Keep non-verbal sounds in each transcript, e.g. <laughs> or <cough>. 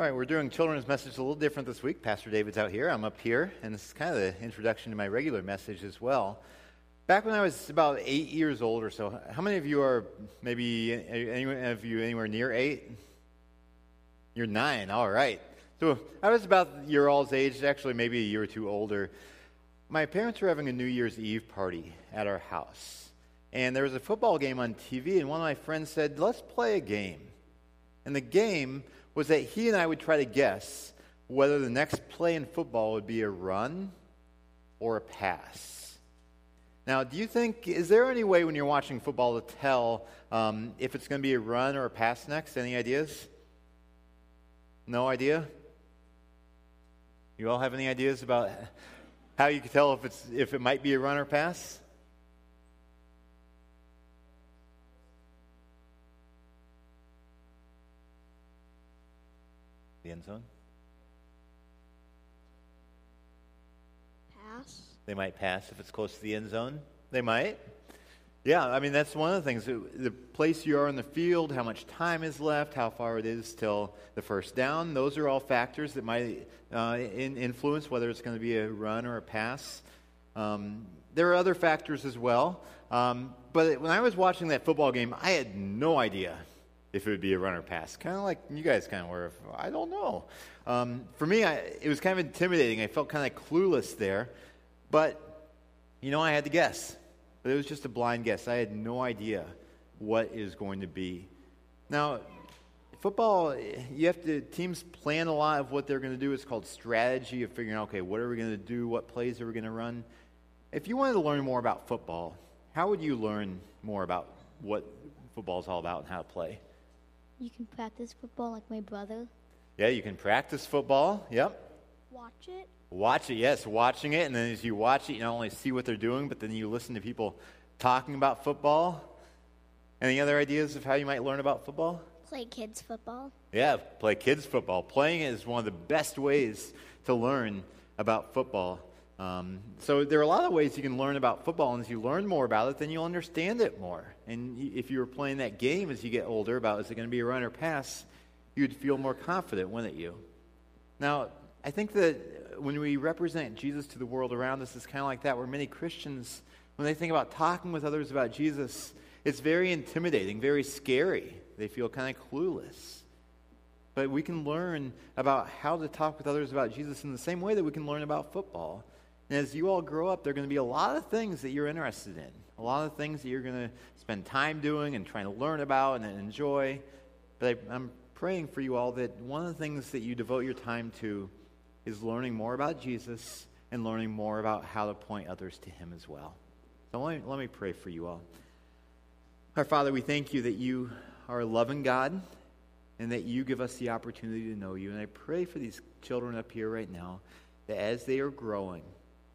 All right, we're doing children's message a little different this week. Pastor David's out here, I'm up here, and this is kind of the introduction to my regular message as well. Back when I was about eight years old or so, how many of you are maybe any of you anywhere near eight? You're nine, all right. So I was about your all's age, actually maybe a year or two older. My parents were having a New Year's Eve party at our house. And there was a football game on TV, and one of my friends said, Let's play a game. And the game was that he and I would try to guess whether the next play in football would be a run or a pass. Now, do you think, is there any way when you're watching football to tell um, if it's going to be a run or a pass next? Any ideas? No idea? You all have any ideas about how you can tell if, it's, if it might be a run or pass? The end zone? Pass. They might pass if it's close to the end zone. They might. Yeah, I mean, that's one of the things. The place you are in the field, how much time is left, how far it is till the first down, those are all factors that might uh, in, influence whether it's going to be a run or a pass. Um, there are other factors as well. Um, but when I was watching that football game, I had no idea if it would be a runner pass. Kind of like you guys kind of were. I don't know. Um, for me, I, it was kind of intimidating. I felt kind of clueless there. But, you know, I had to guess. But it was just a blind guess. I had no idea what is going to be. Now, football, you have to, teams plan a lot of what they're going to do. It's called strategy of figuring out, okay, what are we going to do? What plays are we going to run? If you wanted to learn more about football, how would you learn more about what football is all about and how to play? You can practice football like my brother. Yeah, you can practice football. Yep. Watch it. Watch it, yes, watching it. And then as you watch it, you not only see what they're doing, but then you listen to people talking about football. Any other ideas of how you might learn about football? Play kids football. Yeah, play kids football. Playing it is one of the best ways to learn about football. Um, so there are a lot of ways you can learn about football, and as you learn more about it, then you'll understand it more. And if you were playing that game as you get older about is it going to be a run or pass, you'd feel more confident, wouldn't you? Now, I think that when we represent Jesus to the world around us, it's kind of like that, where many Christians, when they think about talking with others about Jesus, it's very intimidating, very scary. They feel kind of clueless. But we can learn about how to talk with others about Jesus in the same way that we can learn about football. And as you all grow up, there are going to be a lot of things that you're interested in, a lot of things that you're going to spend time doing and trying to learn about and enjoy. But I, I'm praying for you all that one of the things that you devote your time to is learning more about Jesus and learning more about how to point others to Him as well. So let me, let me pray for you all. Our Father, we thank you that you are a loving God and that you give us the opportunity to know you. And I pray for these children up here right now that as they are growing,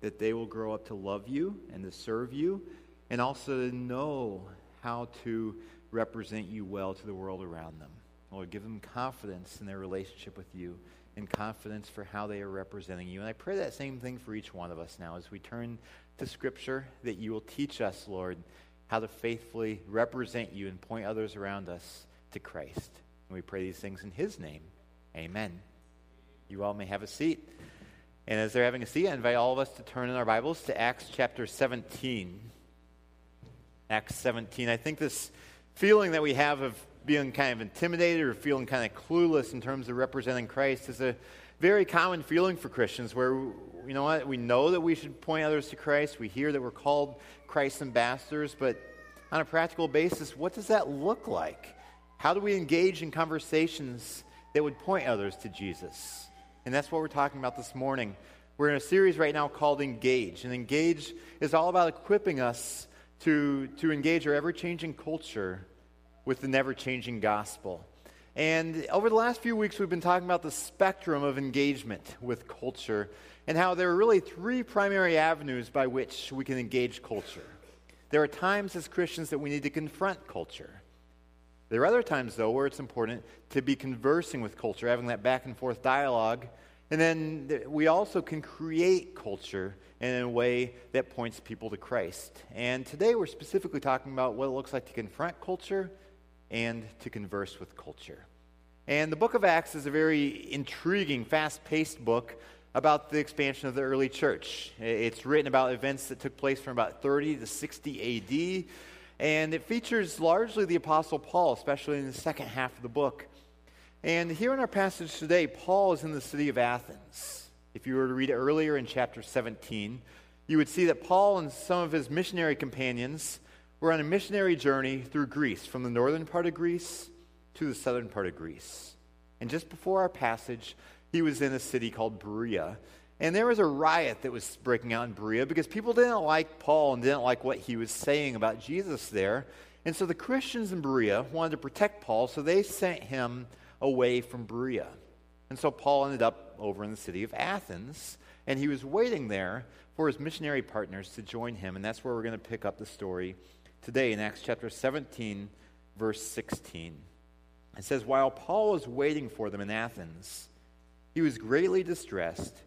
that they will grow up to love you and to serve you and also to know how to represent you well to the world around them. Lord, give them confidence in their relationship with you and confidence for how they are representing you. And I pray that same thing for each one of us now as we turn to Scripture, that you will teach us, Lord, how to faithfully represent you and point others around us to Christ. And we pray these things in His name. Amen. You all may have a seat. And as they're having a seat, I invite all of us to turn in our Bibles to Acts chapter 17. Acts 17. I think this feeling that we have of being kind of intimidated or feeling kind of clueless in terms of representing Christ is a very common feeling for Christians where, you know what, we know that we should point others to Christ. We hear that we're called Christ's ambassadors, but on a practical basis, what does that look like? How do we engage in conversations that would point others to Jesus? And that's what we're talking about this morning. We're in a series right now called Engage. And Engage is all about equipping us to, to engage our ever changing culture with the never changing gospel. And over the last few weeks, we've been talking about the spectrum of engagement with culture and how there are really three primary avenues by which we can engage culture. There are times as Christians that we need to confront culture. There are other times, though, where it's important to be conversing with culture, having that back and forth dialogue. And then we also can create culture in a way that points people to Christ. And today we're specifically talking about what it looks like to confront culture and to converse with culture. And the book of Acts is a very intriguing, fast paced book about the expansion of the early church. It's written about events that took place from about 30 to 60 AD, and it features largely the Apostle Paul, especially in the second half of the book. And here in our passage today, Paul is in the city of Athens. If you were to read earlier in chapter 17, you would see that Paul and some of his missionary companions were on a missionary journey through Greece, from the northern part of Greece to the southern part of Greece. And just before our passage, he was in a city called Berea. And there was a riot that was breaking out in Berea because people didn't like Paul and didn't like what he was saying about Jesus there. And so the Christians in Berea wanted to protect Paul, so they sent him away from Berea. And so Paul ended up over in the city of Athens, and he was waiting there for his missionary partners to join him. And that's where we're going to pick up the story today in Acts chapter 17, verse 16. It says, While Paul was waiting for them in Athens, he was greatly distressed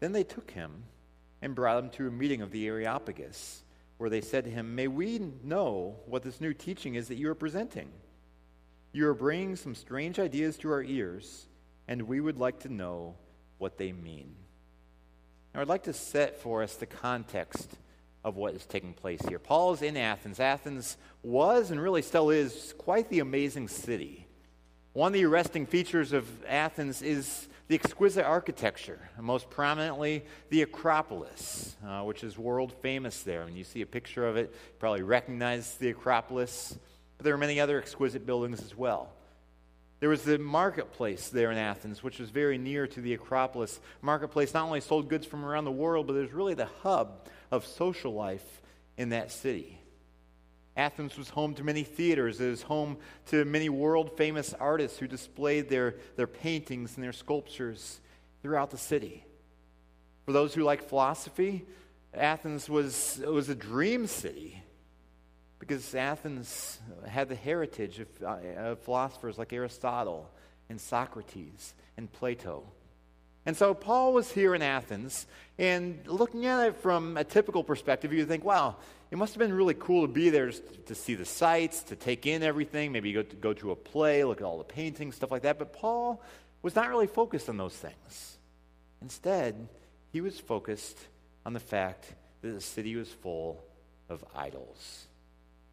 Then they took him and brought him to a meeting of the Areopagus, where they said to him, May we know what this new teaching is that you are presenting? You are bringing some strange ideas to our ears, and we would like to know what they mean. Now, I'd like to set for us the context of what is taking place here. Paul is in Athens. Athens was and really still is quite the amazing city. One of the arresting features of Athens is the exquisite architecture, most prominently the Acropolis, uh, which is world famous there. When you see a picture of it, you probably recognize the Acropolis, but there are many other exquisite buildings as well. There was the marketplace there in Athens, which was very near to the Acropolis. Marketplace not only sold goods from around the world, but it was really the hub of social life in that city. Athens was home to many theaters. It was home to many world famous artists who displayed their, their paintings and their sculptures throughout the city. For those who like philosophy, Athens was, was a dream city because Athens had the heritage of, uh, of philosophers like Aristotle and Socrates and Plato. And so Paul was here in Athens, and looking at it from a typical perspective, you would think, wow, it must have been really cool to be there to see the sights, to take in everything, maybe go to, go to a play, look at all the paintings, stuff like that. But Paul was not really focused on those things. Instead, he was focused on the fact that the city was full of idols.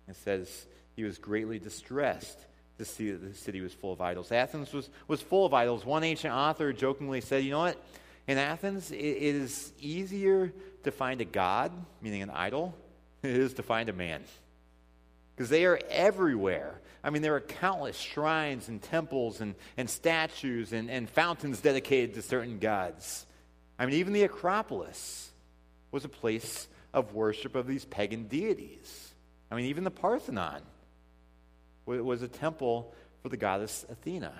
It says he was greatly distressed see that the city was full of idols. Athens was, was full of idols. One ancient author jokingly said, you know what? In Athens, it, it is easier to find a god, meaning an idol, than <laughs> it is to find a man. Because they are everywhere. I mean, there are countless shrines and temples and, and statues and, and fountains dedicated to certain gods. I mean, even the Acropolis was a place of worship of these pagan deities. I mean, even the Parthenon was a temple for the goddess Athena.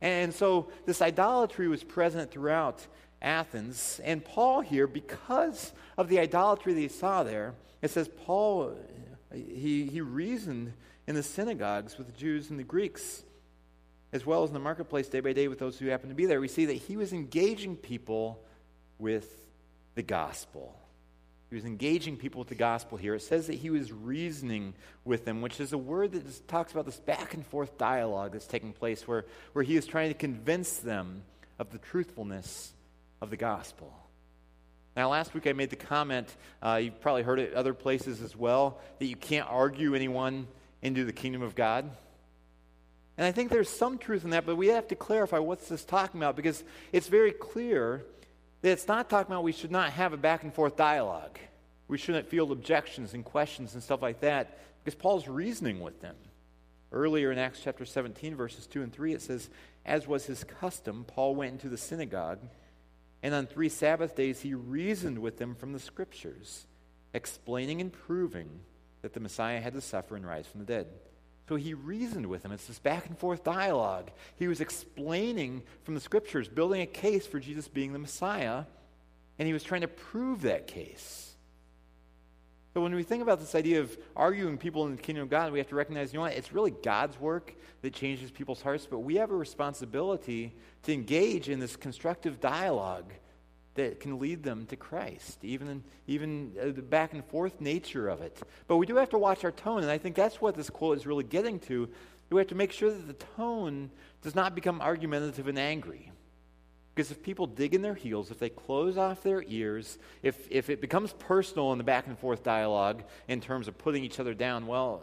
And so this idolatry was present throughout Athens. And Paul here, because of the idolatry that he saw there, it says Paul, he, he reasoned in the synagogues with the Jews and the Greeks, as well as in the marketplace day by day with those who happened to be there. We see that he was engaging people with the gospel. He was engaging people with the gospel here. It says that he was reasoning with them, which is a word that talks about this back and forth dialogue that's taking place where, where he is trying to convince them of the truthfulness of the gospel. Now, last week I made the comment, uh, you've probably heard it other places as well, that you can't argue anyone into the kingdom of God. And I think there's some truth in that, but we have to clarify what's this talking about because it's very clear it's not talking about we should not have a back and forth dialogue. We shouldn't field objections and questions and stuff like that because Paul's reasoning with them. Earlier in Acts chapter 17, verses 2 and 3, it says, As was his custom, Paul went into the synagogue and on three Sabbath days, he reasoned with them from the scriptures, explaining and proving that the Messiah had to suffer and rise from the dead. So he reasoned with them. It's this back and forth dialogue. He was explaining from the scriptures, building a case for Jesus being the Messiah, and he was trying to prove that case. So when we think about this idea of arguing people in the kingdom of God, we have to recognize, you know what, it's really God's work that changes people's hearts, but we have a responsibility to engage in this constructive dialogue that can lead them to Christ, even, even uh, the back and forth nature of it. But we do have to watch our tone, and I think that's what this quote is really getting to. We have to make sure that the tone does not become argumentative and angry. Because if people dig in their heels, if they close off their ears, if, if it becomes personal in the back and forth dialogue in terms of putting each other down, well,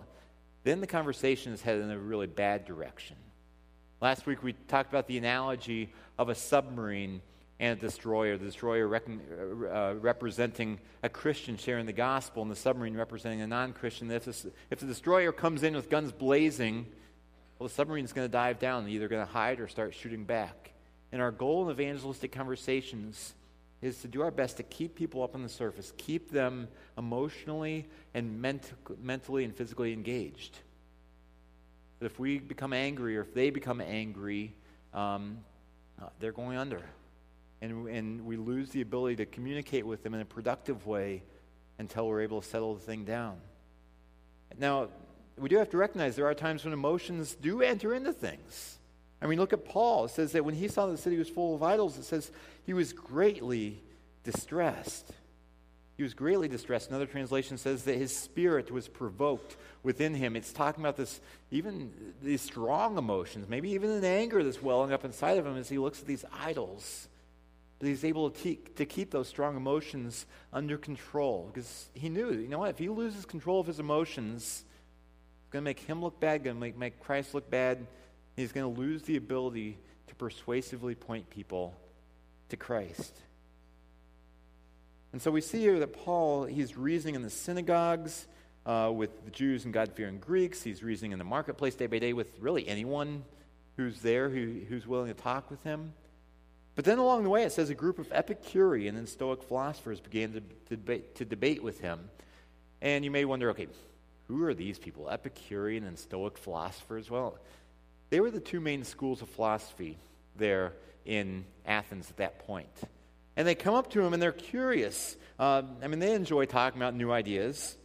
then the conversation is headed in a really bad direction. Last week we talked about the analogy of a submarine and a destroyer. The destroyer rec- uh, representing a Christian sharing the gospel, and the submarine representing a non Christian. If, if the destroyer comes in with guns blazing, well, the submarine is going to dive down, They're either going to hide or start shooting back. And our goal in evangelistic conversations is to do our best to keep people up on the surface, keep them emotionally and ment- mentally and physically engaged. But if we become angry or if they become angry, um, uh, they're going under. And, and we lose the ability to communicate with them in a productive way until we're able to settle the thing down. Now, we do have to recognize there are times when emotions do enter into things. I mean, look at Paul. It says that when he saw the city was full of idols, it says he was greatly distressed. He was greatly distressed. Another translation says that his spirit was provoked within him. It's talking about this, even these strong emotions, maybe even an anger that's welling up inside of him as he looks at these idols. But he's able to, te- to keep those strong emotions under control because he knew, you know what, if he loses control of his emotions, it's going to make him look bad, going to make, make Christ look bad He's going to lose the ability to persuasively point people to Christ. And so we see here that Paul, he's reasoning in the synagogues uh, with the Jews and God fearing Greeks. He's reasoning in the marketplace day by day with really anyone who's there who, who's willing to talk with him. But then along the way, it says a group of Epicurean and Stoic philosophers began to, to, debate, to debate with him. And you may wonder okay, who are these people? Epicurean and Stoic philosophers? Well, they were the two main schools of philosophy there in Athens at that point. And they come up to him and they're curious. Uh, I mean, they enjoy talking about new ideas.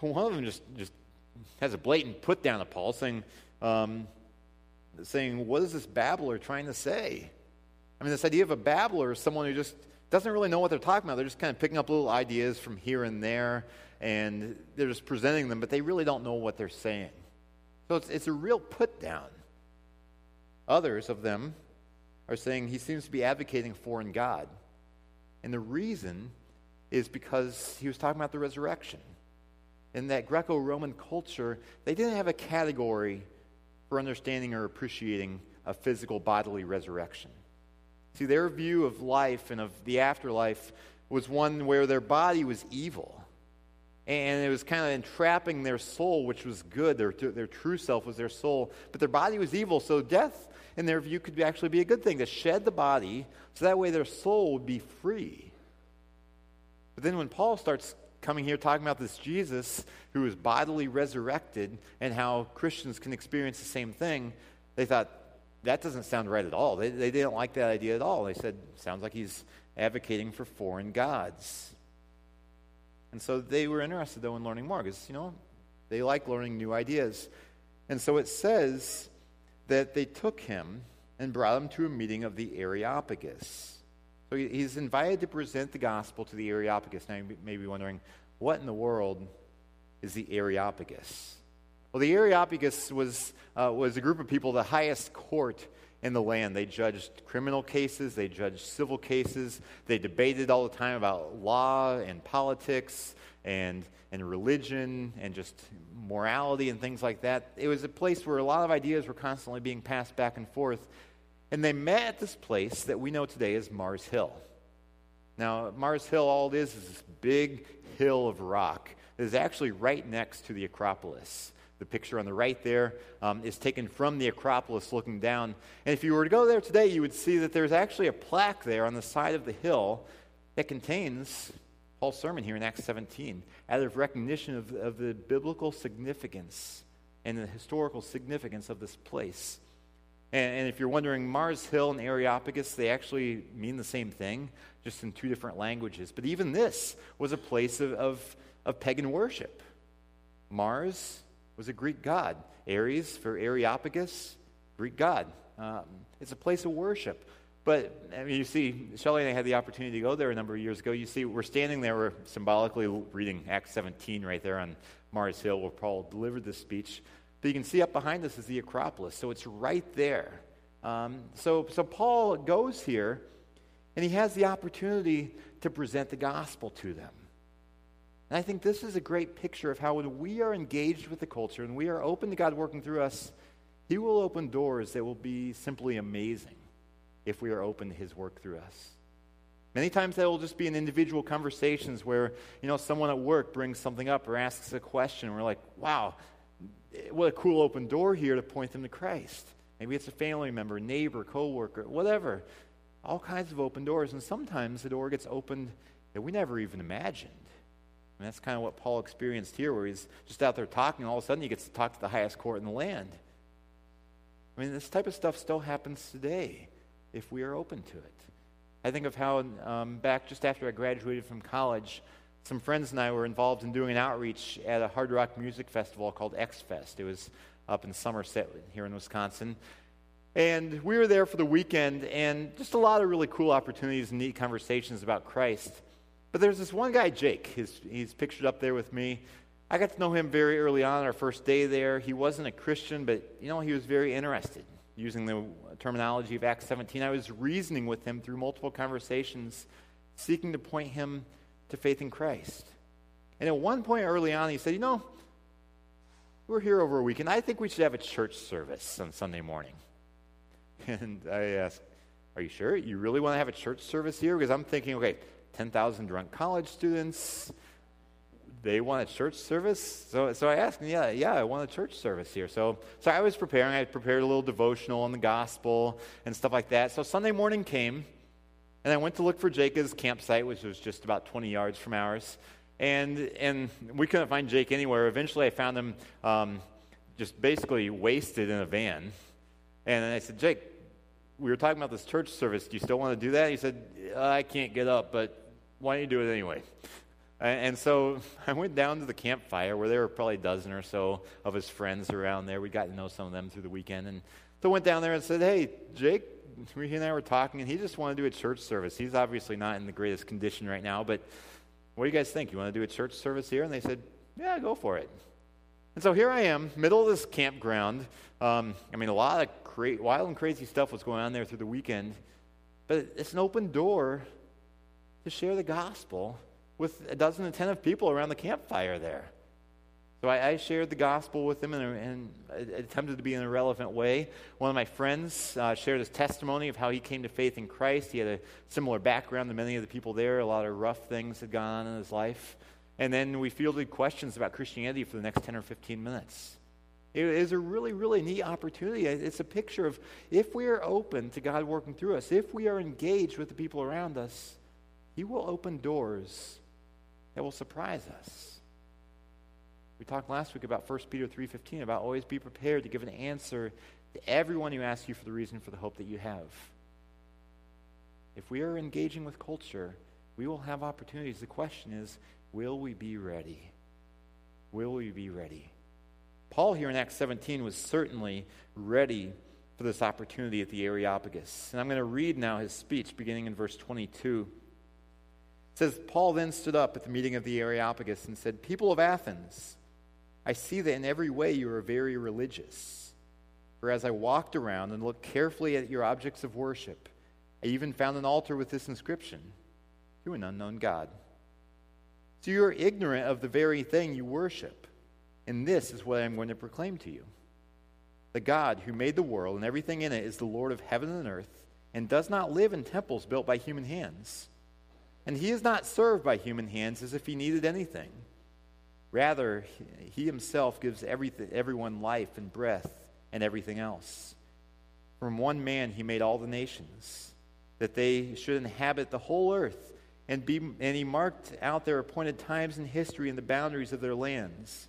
But one of them just, just has a blatant put down of Paul, saying, um, saying, What is this babbler trying to say? I mean, this idea of a babbler is someone who just doesn't really know what they're talking about. They're just kind of picking up little ideas from here and there, and they're just presenting them, but they really don't know what they're saying. So it's, it's a real put down. Others of them are saying he seems to be advocating foreign God. And the reason is because he was talking about the resurrection. In that Greco Roman culture, they didn't have a category for understanding or appreciating a physical bodily resurrection. See, their view of life and of the afterlife was one where their body was evil and it was kind of entrapping their soul, which was good. Their, their true self was their soul, but their body was evil. So death, in their view, could actually be a good thing to shed the body, so that way their soul would be free. But then when Paul starts coming here talking about this Jesus who was bodily resurrected and how Christians can experience the same thing, they thought, that doesn't sound right at all. They, they didn't like that idea at all. They said, sounds like he's advocating for foreign gods. And so they were interested, though, in learning more because, you know, they like learning new ideas. And so it says that they took him and brought him to a meeting of the Areopagus. So he's invited to present the gospel to the Areopagus. Now, you may be wondering, what in the world is the Areopagus? Well, the Areopagus was, uh, was a group of people, the highest court in the land. They judged criminal cases, they judged civil cases, they debated all the time about law and politics and, and religion and just morality and things like that. It was a place where a lot of ideas were constantly being passed back and forth. And they met at this place that we know today as Mars Hill. Now, Mars Hill, all it is, is this big hill of rock that is actually right next to the Acropolis. The picture on the right there um, is taken from the Acropolis looking down. And if you were to go there today, you would see that there's actually a plaque there on the side of the hill that contains Paul's sermon here in Acts 17 out of recognition of, of the biblical significance and the historical significance of this place. And, and, if you're wondering, Mars Hill and Areopagus, they actually mean the same thing, just in two different languages. But even this was a place of, of, of pagan worship. Mars was a Greek god, Ares for Areopagus, Greek god. Um, it's a place of worship. But I mean, you see, Shelley and I had the opportunity to go there a number of years ago. You see, we're standing there, we're symbolically reading Acts 17 right there on Mars Hill, where Paul delivered this speech. But you can see up behind us is the Acropolis, so it's right there. Um, so, so Paul goes here, and he has the opportunity to present the gospel to them. And I think this is a great picture of how when we are engaged with the culture and we are open to God working through us, He will open doors that will be simply amazing if we are open to His work through us. Many times that will just be in individual conversations where, you know, someone at work brings something up or asks a question, and we're like, wow, what a cool open door here to point them to Christ. Maybe it's a family member, neighbor, coworker, whatever. All kinds of open doors. And sometimes the door gets opened that we never even imagined. And that's kind of what Paul experienced here, where he's just out there talking, and all of a sudden he gets to talk to the highest court in the land. I mean, this type of stuff still happens today if we are open to it. I think of how um, back just after I graduated from college, some friends and I were involved in doing an outreach at a hard rock music festival called X Fest. It was up in Somerset here in Wisconsin. And we were there for the weekend, and just a lot of really cool opportunities and neat conversations about Christ. But there's this one guy, Jake. He's, he's pictured up there with me. I got to know him very early on, our first day there. He wasn't a Christian, but, you know, he was very interested. Using the terminology of Acts 17, I was reasoning with him through multiple conversations, seeking to point him to faith in Christ. And at one point early on, he said, You know, we're here over a weekend. I think we should have a church service on Sunday morning. <laughs> And I asked, Are you sure? You really want to have a church service here? Because I'm thinking, okay, 10,000 drunk college students, they want a church service. So, so I asked yeah, yeah, I want a church service here. So, so I was preparing. I prepared a little devotional on the gospel and stuff like that. So Sunday morning came, and I went to look for Jacob's campsite, which was just about 20 yards from ours. And, and we couldn't find Jake anywhere. Eventually, I found him um, just basically wasted in a van. And I said, Jake, we were talking about this church service. Do you still want to do that? He said, I can't get up, but why don't you do it anyway? And so <laughs> I went down to the campfire where there were probably a dozen or so of his friends around there. We got to know some of them through the weekend. And so I went down there and said, Hey, Jake, he and I were talking, and he just wanted to do a church service. He's obviously not in the greatest condition right now, but what do you guys think? You want to do a church service here? And they said, Yeah, go for it. And so here I am, middle of this campground. Um, I mean, a lot of cra- wild and crazy stuff was going on there through the weekend, but it's an open door to share the gospel with a dozen and ten of people around the campfire there. So I, I shared the gospel with them and, attempted to be in a relevant way. One of my friends uh, shared his testimony of how he came to faith in Christ. He had a similar background to many of the people there. A lot of rough things had gone on in his life. And then we fielded questions about Christianity for the next 10 or 15 minutes. It is a really, really neat opportunity. It's a picture of if we are open to God working through us, if we are engaged with the people around us, He will open doors that will surprise us. We talked last week about 1 Peter 3:15 about always be prepared to give an answer to everyone who asks you for the reason for the hope that you have. If we are engaging with culture, we will have opportunities. The question is, will we be ready? Will we be ready? Paul here in Acts 17 was certainly ready for this opportunity at the Areopagus. And I'm going to read now his speech beginning in verse 22. It says, Paul then stood up at the meeting of the Areopagus and said, People of Athens, I see that in every way you are very religious. For as I walked around and looked carefully at your objects of worship, I even found an altar with this inscription To an unknown God. So you are ignorant of the very thing you worship. And this is what I'm going to proclaim to you. The God who made the world and everything in it is the Lord of heaven and earth, and does not live in temples built by human hands. And he is not served by human hands as if he needed anything Rather, he himself gives everything, everyone life and breath and everything else. From one man he made all the nations, that they should inhabit the whole earth, and, be, and he marked out their appointed times in history and the boundaries of their lands.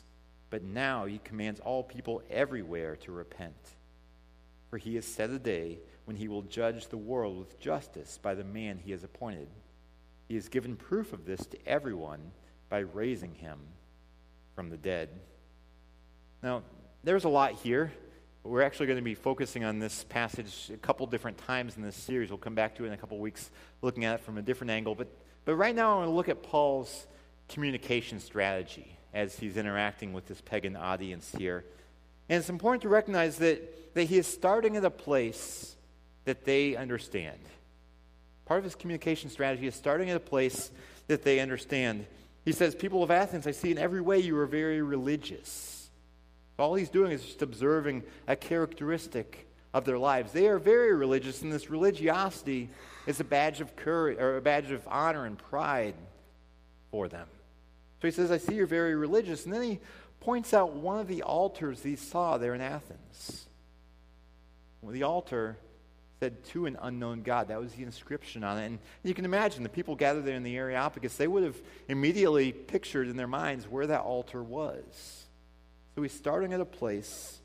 but now he commands all people everywhere to repent. For he has set a day when he will judge the world with justice by the man he has appointed. He has given proof of this to everyone by raising him from the dead. Now, there's a lot here. We're actually going to be focusing on this passage a couple different times in this series. We'll come back to it in a couple weeks, looking at it from a different angle. But, but right now, I want to look at Paul's communication strategy as he's interacting with this pagan audience here. And it's important to recognize that, that he is starting at a place that they understand. Part of his communication strategy is starting at a place that they understand. He says, People of Athens, I see in every way you are very religious. All he's doing is just observing a characteristic of their lives. They are very religious, and this religiosity is a badge of courage or a badge of honor and pride for them. So he says, I see you're very religious. And then he points out one of the altars he saw there in Athens. Well, the altar said to an unknown God. That was the inscription on it. And you can imagine the people gathered there in the Areopagus, they would have immediately pictured in their minds where that altar was. So he's starting at a place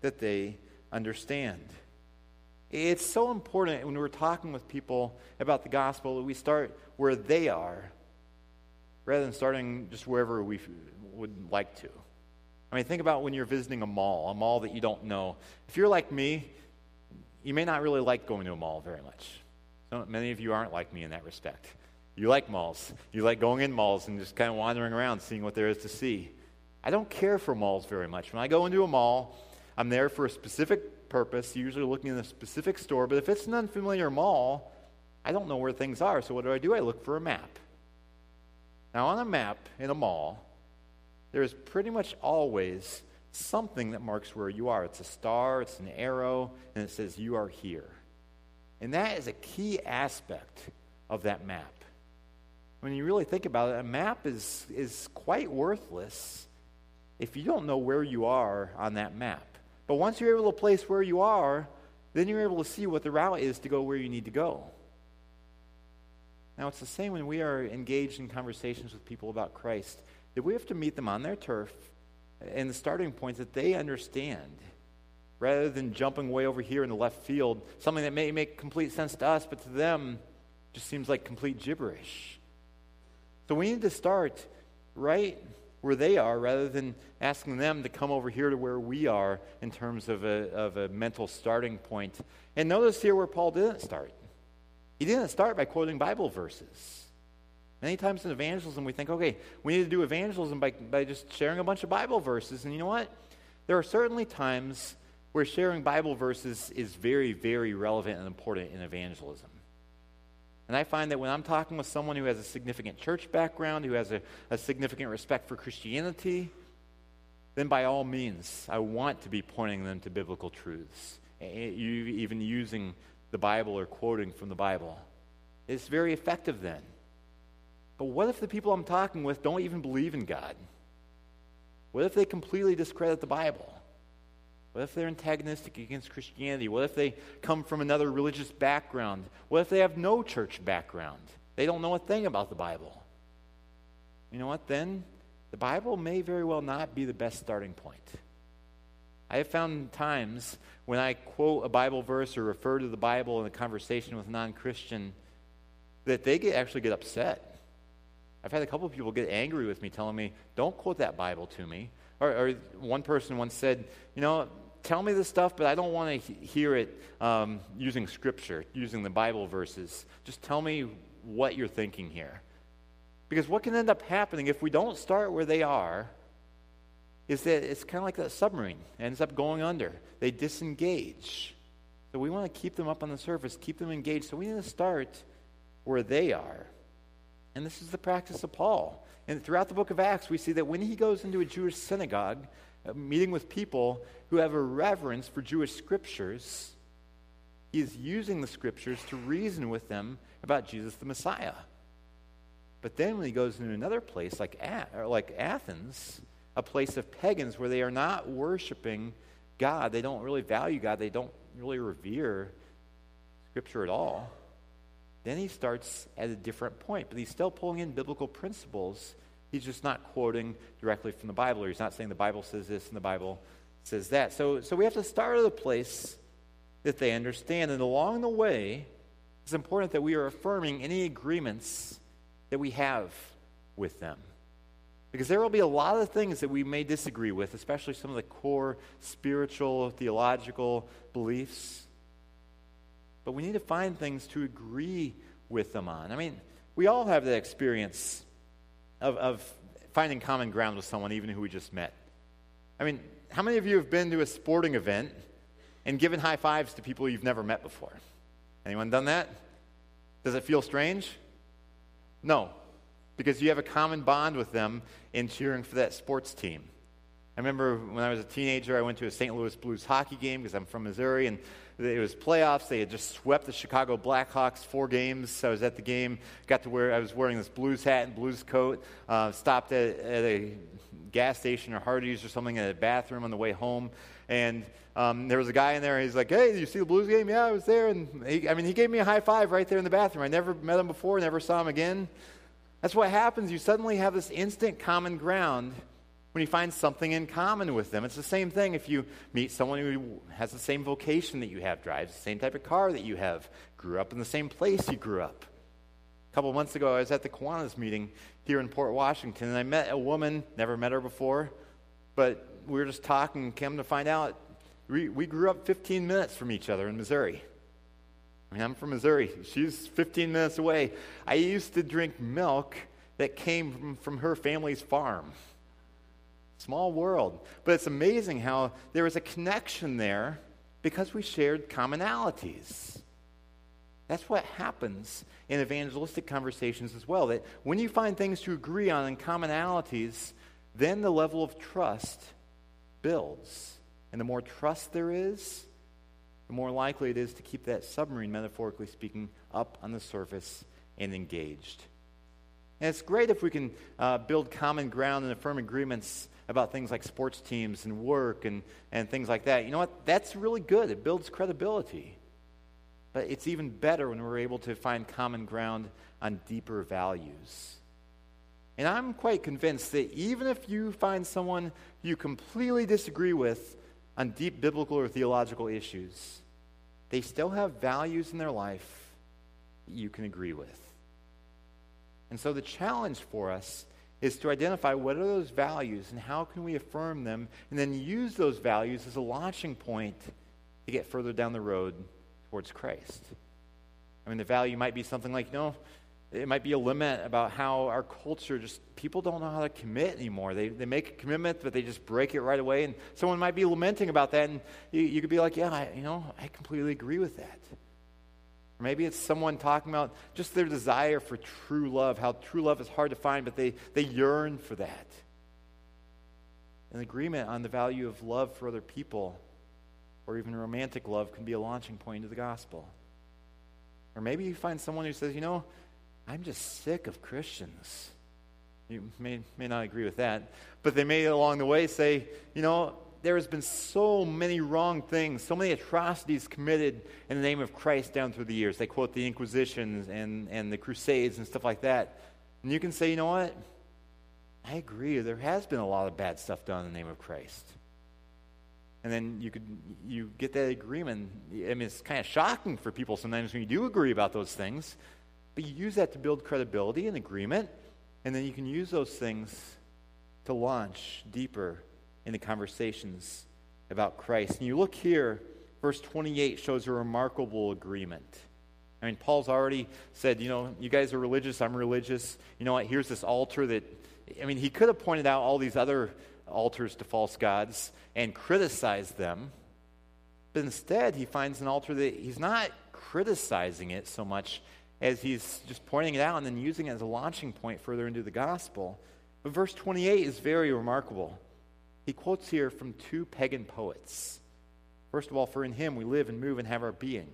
that they understand. It's so important when we're talking with people about the gospel that we start where they are rather than starting just wherever we would like to. I mean, think about when you're visiting a mall, a mall that you don't know. If you're like me, you may not really like going to a mall very much. So many of you aren't like me in that respect. You like malls. You like going in malls and just kind of wandering around, seeing what there is to see. I don't care for malls very much. When I go into a mall, I'm there for a specific purpose, usually looking in a specific store. But if it's an unfamiliar mall, I don't know where things are. So what do I do? I look for a map. Now, on a map in a mall, there is pretty much always something that marks where you are. It's a star, it's an arrow, and it says you are here. And that is a key aspect of that map. When you really think about it, a map is, is quite worthless if you don't know where you are on that map. But once you're able to place where you are, then you're able to see what the route is to go where you need to go. Now, it's the same when we are engaged in conversations with people about Christ, that we have to meet them on their turf and the starting points that they understand rather than jumping way over here in the left field, something that may make complete sense to us, but to them just seems like complete gibberish. So we need to start right where they are rather than asking them to come over here to where we are in terms of a, of a mental starting point. And notice here where Paul didn't start. He didn't start by quoting Bible verses. Many times in evangelism, we think, okay, we need to do evangelism by, by just sharing a bunch of Bible verses. And you know what? There are certainly times where sharing Bible verses is very, very relevant and important in evangelism. And I find that when I'm talking with someone who has a significant church background, who has a, a significant respect for Christianity, then by all means, I want to be pointing them to biblical truths, even using the Bible or quoting from the Bible. It's very effective then. But what if the people I'm talking with don't even believe in God? What if they completely discredit the Bible? What if they're antagonistic against Christianity? What if they come from another religious background? What if they have no church background? They don't know a thing about the Bible. You know what? Then the Bible may very well not be the best starting point. I have found times when I quote a Bible verse or refer to the Bible in a conversation with a non Christian that they get, actually get upset. I've had a couple of people get angry with me, telling me, don't quote that Bible to me. Or, or one person once said, you know, tell me this stuff, but I don't want to he- hear it um, using Scripture, using the Bible verses. Just tell me what you're thinking here. Because what can end up happening if we don't start where they are is that it's kind of like that submarine. Ends up going under. They disengage. So we want to keep them up on the surface, keep them engaged. So we need to start where they are. And this is the practice of Paul. And throughout the book of Acts, we see that when he goes into a Jewish synagogue, uh, meeting with people who have a reverence for Jewish scriptures. He is using the scriptures to reason with them about Jesus the Messiah. But then when he goes into another place like, like Athens, a place of pagans where they are not worshiping God, they don't really value God, they don't really revere Scripture at all, then he starts at a different point. But he's still pulling in biblical principles. He's just not quoting directly from the Bible, or he's not saying the Bible says this and the Bible says that. So, so we have to start at a place that they understand. And along the way, it's important that we are affirming any agreements that we have with them. Because there will be a lot of things that we may disagree with, especially some of the core spiritual, theological beliefs. But we need to find things to agree with them on. I mean, we all have that experience of, of finding common ground with someone, even who we just met. I mean, how many of you have been to a sporting event and given high fives to people you've never met before? Anyone done that? Does it feel strange? No, because you have a common bond with them in cheering for that sports team. I remember when I was a teenager, I went to a St. Louis Blues hockey game because I'm from Missouri, and it was playoffs. They had just swept the Chicago Blackhawks four games. I was at the game, got to wear, I was wearing this Blues hat and Blues coat, uh, stopped at, at, a gas station or Hardee's or something in a bathroom on the way home, and um, there was a guy in there. He's like, "Hey, you see the Blues game? Yeah, I was there." And he, I mean, he gave me a high five right there in the bathroom. I never met him before, never saw him again. That's what happens. You suddenly have this instant common ground when you find something in common with them. It's the same thing if you meet someone who has the same vocation that you have, drives the same type of car that you have, grew up in the same place you grew up. A couple months ago, I was at the Kiwanis meeting here in Port Washington, and I met a woman, never met her before, but we were just talking, came to find out we, we grew up 15 minutes from each other in Missouri. I mean, I'm from Missouri. She's 15 minutes away. I used to drink milk that came from, from her family's farm. Small world. But it's amazing how there was a connection there because we shared commonalities. That's what happens in evangelistic conversations as well. That when you find things to agree on and commonalities, then the level of trust builds. And the more trust there is, the more likely it is to keep that submarine, metaphorically speaking, up on the surface and engaged. And it's great if we can uh, build common ground and affirm agreements about things like sports teams and work and, and things like that. You know what? That's really good. It builds credibility. But it's even better when we're able to find common ground on deeper values. And I'm quite convinced that even if you find someone you completely disagree with on deep biblical or theological issues, they still have values in their life that you can agree with. And so the challenge for us is to identify what are those values and how can we affirm them and then use those values as a launching point to get further down the road towards Christ. I mean, the value might be something like, you know, it might be a limit about how our culture just, people don't know how to commit anymore. They, they make a commitment, but they just break it right away. And someone might be lamenting about that, and you, you could be like, yeah, I, you know, I completely agree with that. Or maybe it's someone talking about just their desire for true love, how true love is hard to find, but they, they yearn for that. An agreement on the value of love for other people, or even romantic love, can be a launching point to the gospel. Or maybe you find someone who says, you know, I'm just sick of Christians. You may, may not agree with that, but they may along the way say, you know, there has been so many wrong things, so many atrocities committed in the name of Christ down through the years. They quote the Inquisitions and, and the Crusades and stuff like that. And you can say, you know what? I agree. There has been a lot of bad stuff done in the name of Christ. And then you could you get that agreement. I mean, it's kind of shocking for people sometimes when you do agree about those things. But you use that to build credibility and agreement, and then you can use those things to launch deeper into conversations about Christ. And you look here, verse 28 shows a remarkable agreement. I mean, Paul's already said, you know, you guys are religious, I'm religious. You know what? Here's this altar that, I mean, he could have pointed out all these other altars to false gods and criticized them. But instead, he finds an altar that he's not criticizing it so much as he's just pointing it out and then using it as a launching point further into the gospel. But verse 28 is very remarkable. he quotes here from two pagan poets. First of all, for in him we live and move and have our being.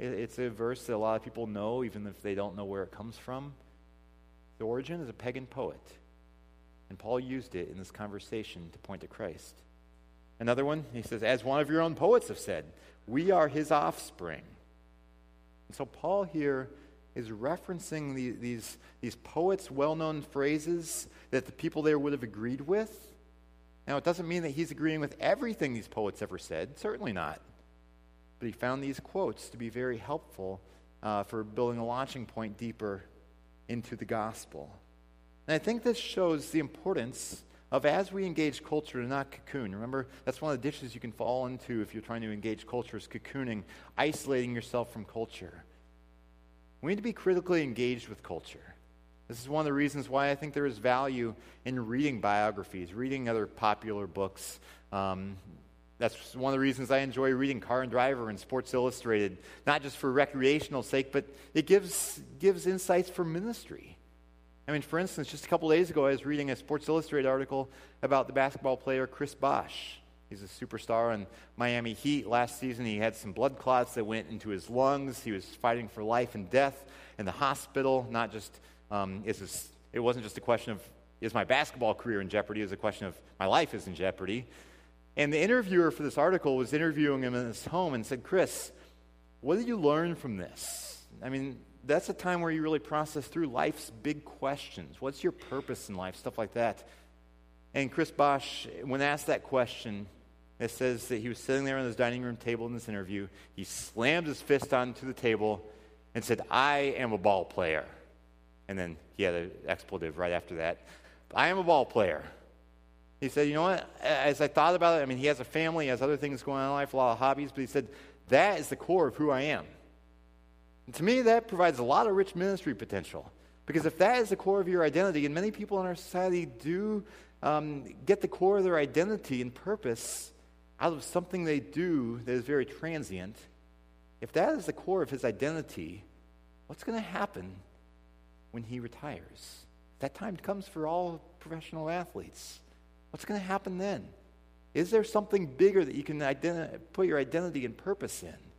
It's a verse that a lot of people know, even if they don't know where it comes from. The origin is a pagan poet. And Paul used it in this conversation to point to Christ. Another one, he says, as one of your own poets have said, we are his offspring. And so Paul here is referencing the, these, these poets' well known phrases that the people there would have agreed with. Now, it doesn't mean that he's agreeing with everything these poets ever said, certainly not. But he found these quotes to be very helpful uh, for building a launching point deeper into the gospel. And I think this shows the importance of as we engage culture to not cocoon. Remember, that's one of the ditches you can fall into if you're trying to engage culture is cocooning, isolating yourself from culture. We need to be critically engaged with culture. This is one of the reasons why I think there is value in reading biographies, reading other popular books. Um, that's one of the reasons I enjoy reading Car and Driver and Sports Illustrated, not just for recreational sake, but it gives, gives insights for ministry. I mean, for instance, just a couple days ago, I was reading a Sports Illustrated article about the basketball player Chris Bosh. He's a superstar in Miami Heat. Last season, he had some blood clots that went into his lungs. He was fighting for life and death in the hospital. Not just, um, is this, it wasn't just a question of, is my basketball career in jeopardy? It was a question of, my life is in jeopardy. And the interviewer for this article was interviewing him in his home and said, Chris, what did you learn from this? I mean, that's a time where you really process through life's big questions. What's your purpose in life? Stuff like that. And Chris Bosh, when asked that question, it says that he was sitting there on his dining room table in this interview. He slammed his fist onto the table and said, I am a ball player. And then he had an expletive right after that. I am a ball player. He said, You know what? As I thought about it, I mean, he has a family, he has other things going on in life, a lot of hobbies, but he said, That is the core of who I am. And to me, that provides a lot of rich ministry potential. Because if that is the core of your identity, and many people in our society do um, get the core of their identity and purpose out of something they do that is very transient, if that is the core of his identity, what's going to happen when he retires? That time comes for all professional athletes. What's going to happen then? Is there something bigger that you can identi- put your identity and purpose in?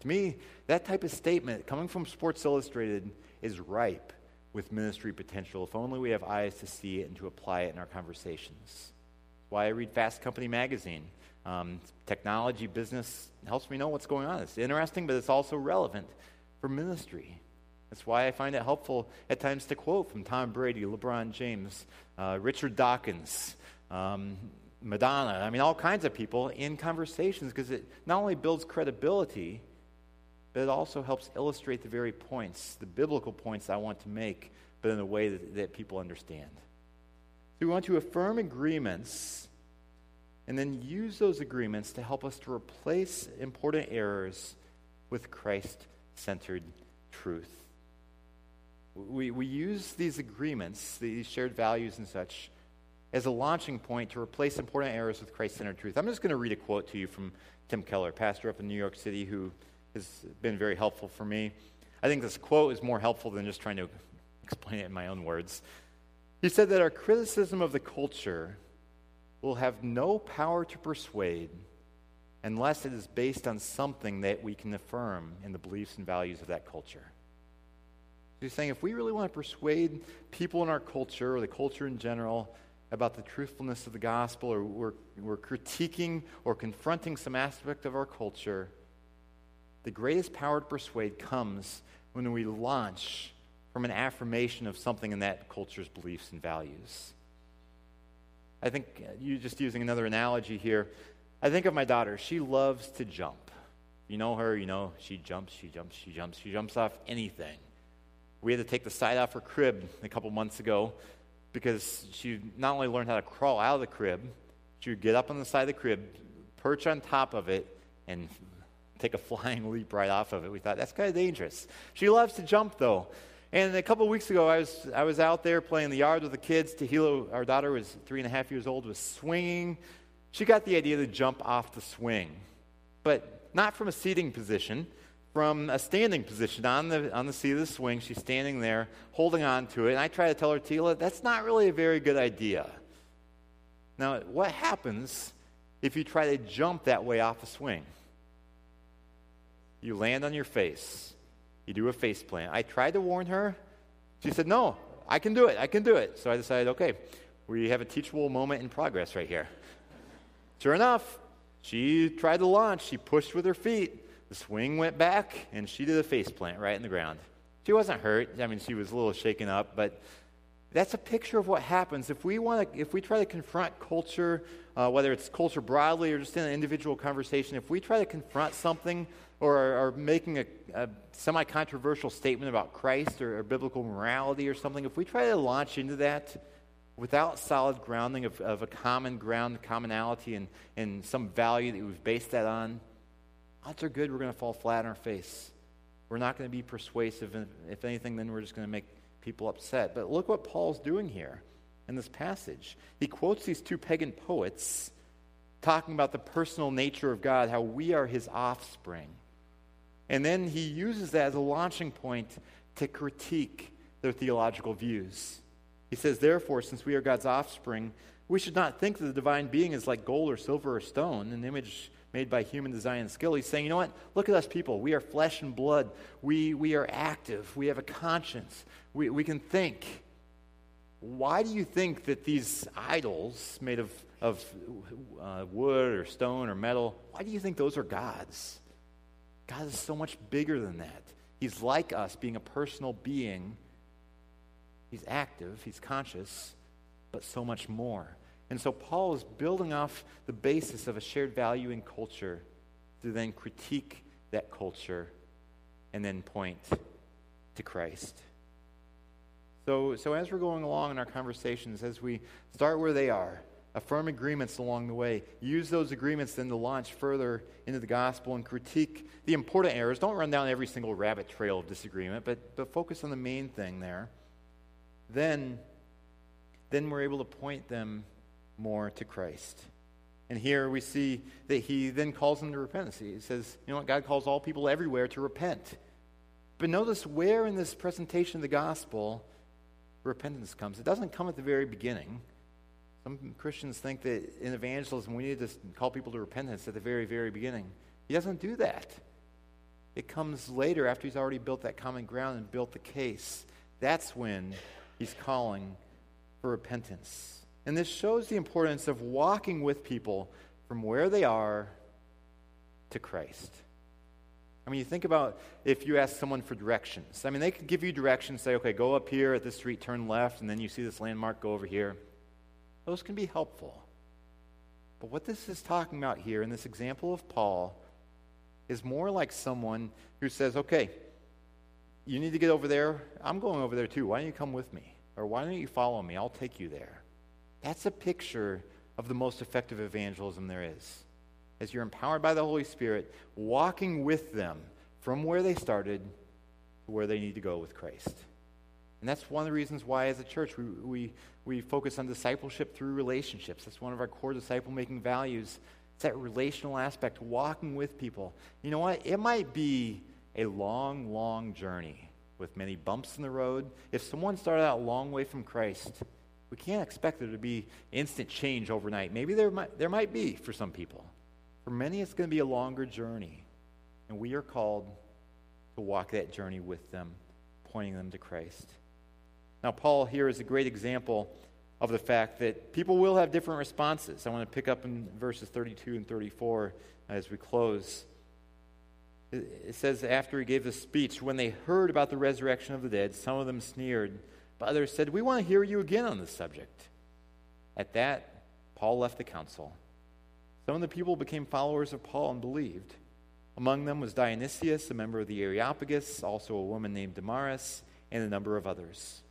To me, that type of statement coming from Sports Illustrated is ripe with ministry potential if only we have eyes to see it and to apply it in our conversations. Why I read Fast Company magazine. Um, technology business helps me know what's going on. It's interesting, but it's also relevant for ministry. That's why I find it helpful at times to quote from Tom Brady, LeBron James, uh, Richard Dawkins, um, Madonna, I mean, all kinds of people in conversations because it not only builds credibility, but it also helps illustrate the very points, the biblical points I want to make, but in a way that, that people understand. So we want to affirm agreements and then use those agreements to help us to replace important errors with Christ centered truth. We, we use these agreements, these shared values and such, as a launching point to replace important errors with Christ centered truth. I'm just going to read a quote to you from Tim Keller, pastor up in New York City, who has been very helpful for me. I think this quote is more helpful than just trying to <laughs> explain it in my own words. He said that our criticism of the culture will have no power to persuade unless it is based on something that we can affirm in the beliefs and values of that culture. He's saying if we really want to persuade people in our culture or the culture in general about the truthfulness of the gospel or we're, we're critiquing or confronting some aspect of our culture, the greatest power to persuade comes when we launch from an affirmation of something in that culture's beliefs and values. I think uh, you just using another analogy here. I think of my daughter. She loves to jump. You know her, you know, she jumps, she jumps, she jumps, she jumps off anything. We had to take the side off her crib a couple months ago because she not only learned how to crawl out of the crib, she would get up on the side of the crib, perch on top of it, and take a flying <laughs> leap right off of it. We thought that's kind of dangerous. She loves to jump though. And a couple weeks ago, I was, I was out there playing in the yard with the kids. Tahila, our daughter, was three and a half years old, was swinging. She got the idea to jump off the swing, but not from a seating position, from a standing position on the, on the seat of the swing. She's standing there, holding on to it. And I try to tell her, Tila, that's not really a very good idea. Now, what happens if you try to jump that way off a swing? You land on your face. You do a face plant. I tried to warn her. She said, No, I can do it. I can do it. So I decided, okay, we have a teachable moment in progress right here. Sure enough, she tried to launch. She pushed with her feet. The swing went back, and she did a face plant right in the ground. She wasn't hurt. I mean, she was a little shaken up, but that's a picture of what happens. If we want to if we try to confront culture uh, whether it's culture broadly or just in an individual conversation if we try to confront something or are making a, a semi-controversial statement about christ or, or, biblical morality or something if we try to launch into that without solid grounding of, of a common ground commonality and, and some value that we've based that on odds are good we're going to fall flat on our face. We're not going to be persuasive and if anything then we're just going to make people upset. But look what Paul's doing here in this passage. He quotes these two pagan poets talking about the personal nature of God, how we are his offspring. And then he uses that as a launching point to critique their theological views. He says, Therefore, since we are God's offspring, we should not think that the divine being is like gold or silver or stone, an image made by human design and skill. He's saying, you know what? Look at us people. We are flesh and blood. We, we are active. We have a conscience. We, we can think. Why do you think that these idols made of, of uh, wood or stone or metal, why do you think those are gods? God is so much bigger than that. He's like us, being a personal being. He's active, he's conscious, but so much more. And so Paul is building off the basis of a shared value in culture to then critique that culture and then point to Christ. So, so as we're going along in our conversations, as we start where they are, affirm agreements along the way, use those agreements then to launch further into the gospel and critique the important errors. Don't run down every single rabbit trail of disagreement, but, but focus on the main thing there. Then, then we're able to point them more to Christ. And here we see that he then calls them to repentance. He says, you know what? God calls all people everywhere to repent. But notice where in this presentation of the gospel repentance comes. It doesn't come at the very beginning. Some Christians think that in evangelism we need to call people to repentance at the very, very beginning. He doesn't do that. It comes later after he's already built that common ground and built the case. That's when he's calling for repentance. And this shows the importance of walking with people from where they are to Christ. I mean, you think about if you ask someone for directions. I mean, they could give you directions, say, okay, go up here at this street, turn left, and then you see this landmark, go over here. Those can be helpful. But what this is talking about here in this example of Paul is more like someone who says, okay, you need to get over there. I'm going over there too. Why don't you come with me? Or why don't you follow me? I'll take you there. That's a picture of the most effective evangelism there is. As you're empowered by the Holy Spirit, walking with them from where they started to where they need to go with Christ. And that's one of the reasons why, as a church, we, we, we focus on discipleship through relationships. That's one of our core disciple making values. It's that relational aspect, walking with people. You know what? It might be a long, long journey with many bumps in the road. If someone started out a long way from Christ, we can't expect there to be instant change overnight. Maybe there might, there might be for some people. For many, it's going to be a longer journey. And we are called to walk that journey with them, pointing them to Christ. Now, Paul here is a great example of the fact that people will have different responses. I want to pick up in verses 32 and 34 as we close. It says, after he gave the speech, when they heard about the resurrection of the dead, some of them sneered but others said, We want to hear you again on this subject. At that, Paul left the council. Some of the people became followers of Paul and believed. Among them was Dionysius, a member of the Areopagus, also a woman named Damaris, and a number of others.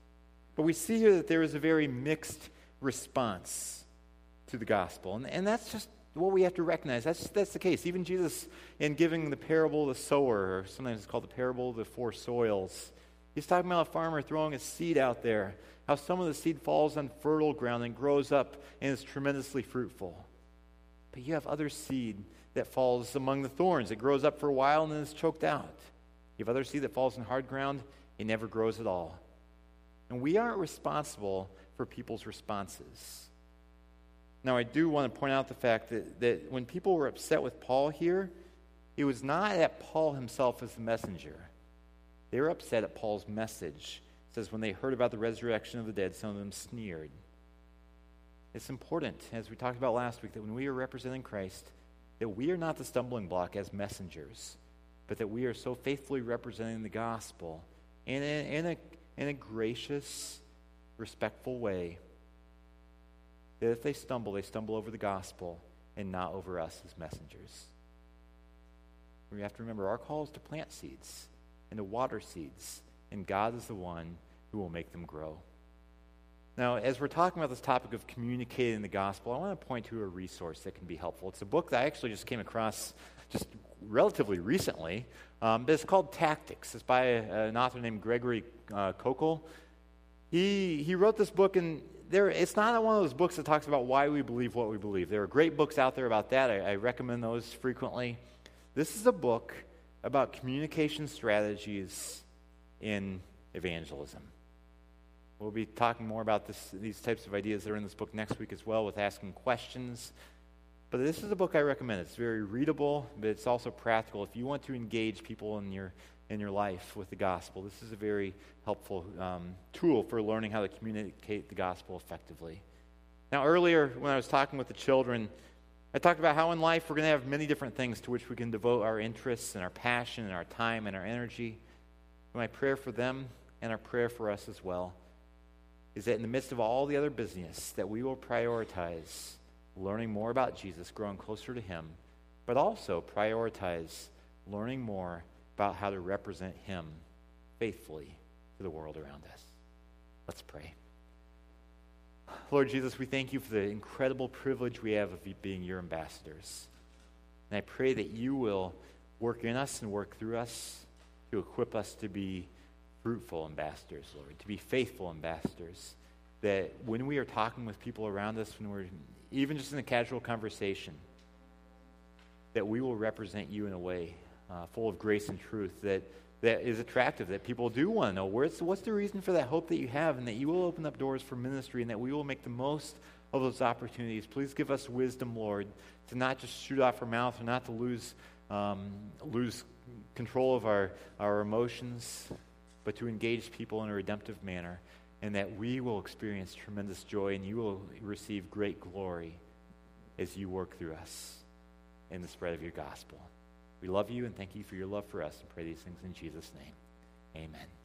But we see here that there is a very mixed response to the gospel. And, and that's just what we have to recognize. That's, that's the case. Even Jesus, in giving the parable of the sower, or sometimes it's called the parable of the four soils, He's talking about a farmer throwing a seed out there, how some of the seed falls on fertile ground and grows up and is tremendously fruitful. But you have other seed that falls among the thorns. It grows up for a while and then is choked out. You have other seed that falls in hard ground, it never grows at all. And we aren't responsible for people's responses. Now, I do want to point out the fact that, that when people were upset with Paul here, it was not at Paul himself as the messenger. They were upset at Paul's message. It says, when they heard about the resurrection of the dead, some of them sneered. It's important, as we talked about last week, that when we are representing Christ, that we are not the stumbling block as messengers, but that we are so faithfully representing the gospel in a, in a, in a gracious, respectful way that if they stumble, they stumble over the gospel and not over us as messengers. We have to remember our call is to plant seeds and to water seeds, and God is the one who will make them grow. Now, as we're talking about this topic of communicating the gospel, I want to point to a resource that can be helpful. It's a book that I actually just came across just relatively recently, um, but it's called Tactics. It's by a, an author named Gregory uh, Koukl. He, he wrote this book, and there, it's not one of those books that talks about why we believe what we believe. There are great books out there about that. I, I recommend those frequently. This is a book about communication strategies in evangelism. We'll be talking more about this, these types of ideas that are in this book next week as well, with asking questions. But this is a book I recommend. It's very readable, but it's also practical. If you want to engage people in your in your life with the gospel, this is a very helpful um, tool for learning how to communicate the gospel effectively. Now, earlier when I was talking with the children, I talked about how in life we're going to have many different things to which we can devote our interests and our passion and our time and our energy. My prayer for them and our prayer for us as well is that in the midst of all the other business that we will prioritize learning more about Jesus, growing closer to him, but also prioritize learning more about how to represent him faithfully to the world around us. Let's pray. Lord Jesus, we thank you for the incredible privilege we have of being your ambassadors. And I pray that you will work in us and work through us to equip us to be fruitful ambassadors, Lord, to be faithful ambassadors. That when we are talking with people around us, when we're even just in a casual conversation, that we will represent you in a way uh, full of grace and truth that, that is attractive, that people do want to know where's, what's the reason for that hope that you have, and that you will open up doors for ministry, and that we will make the most of those opportunities. Please give us wisdom, Lord, to not just shoot off our mouth or not to lose, um, lose control of our, our emotions, but to engage people in a redemptive manner, and that we will experience tremendous joy and you will receive great glory as you work through us in the spread of your gospel. We love you and thank you for your love for us and pray these things in Jesus' name. Amen.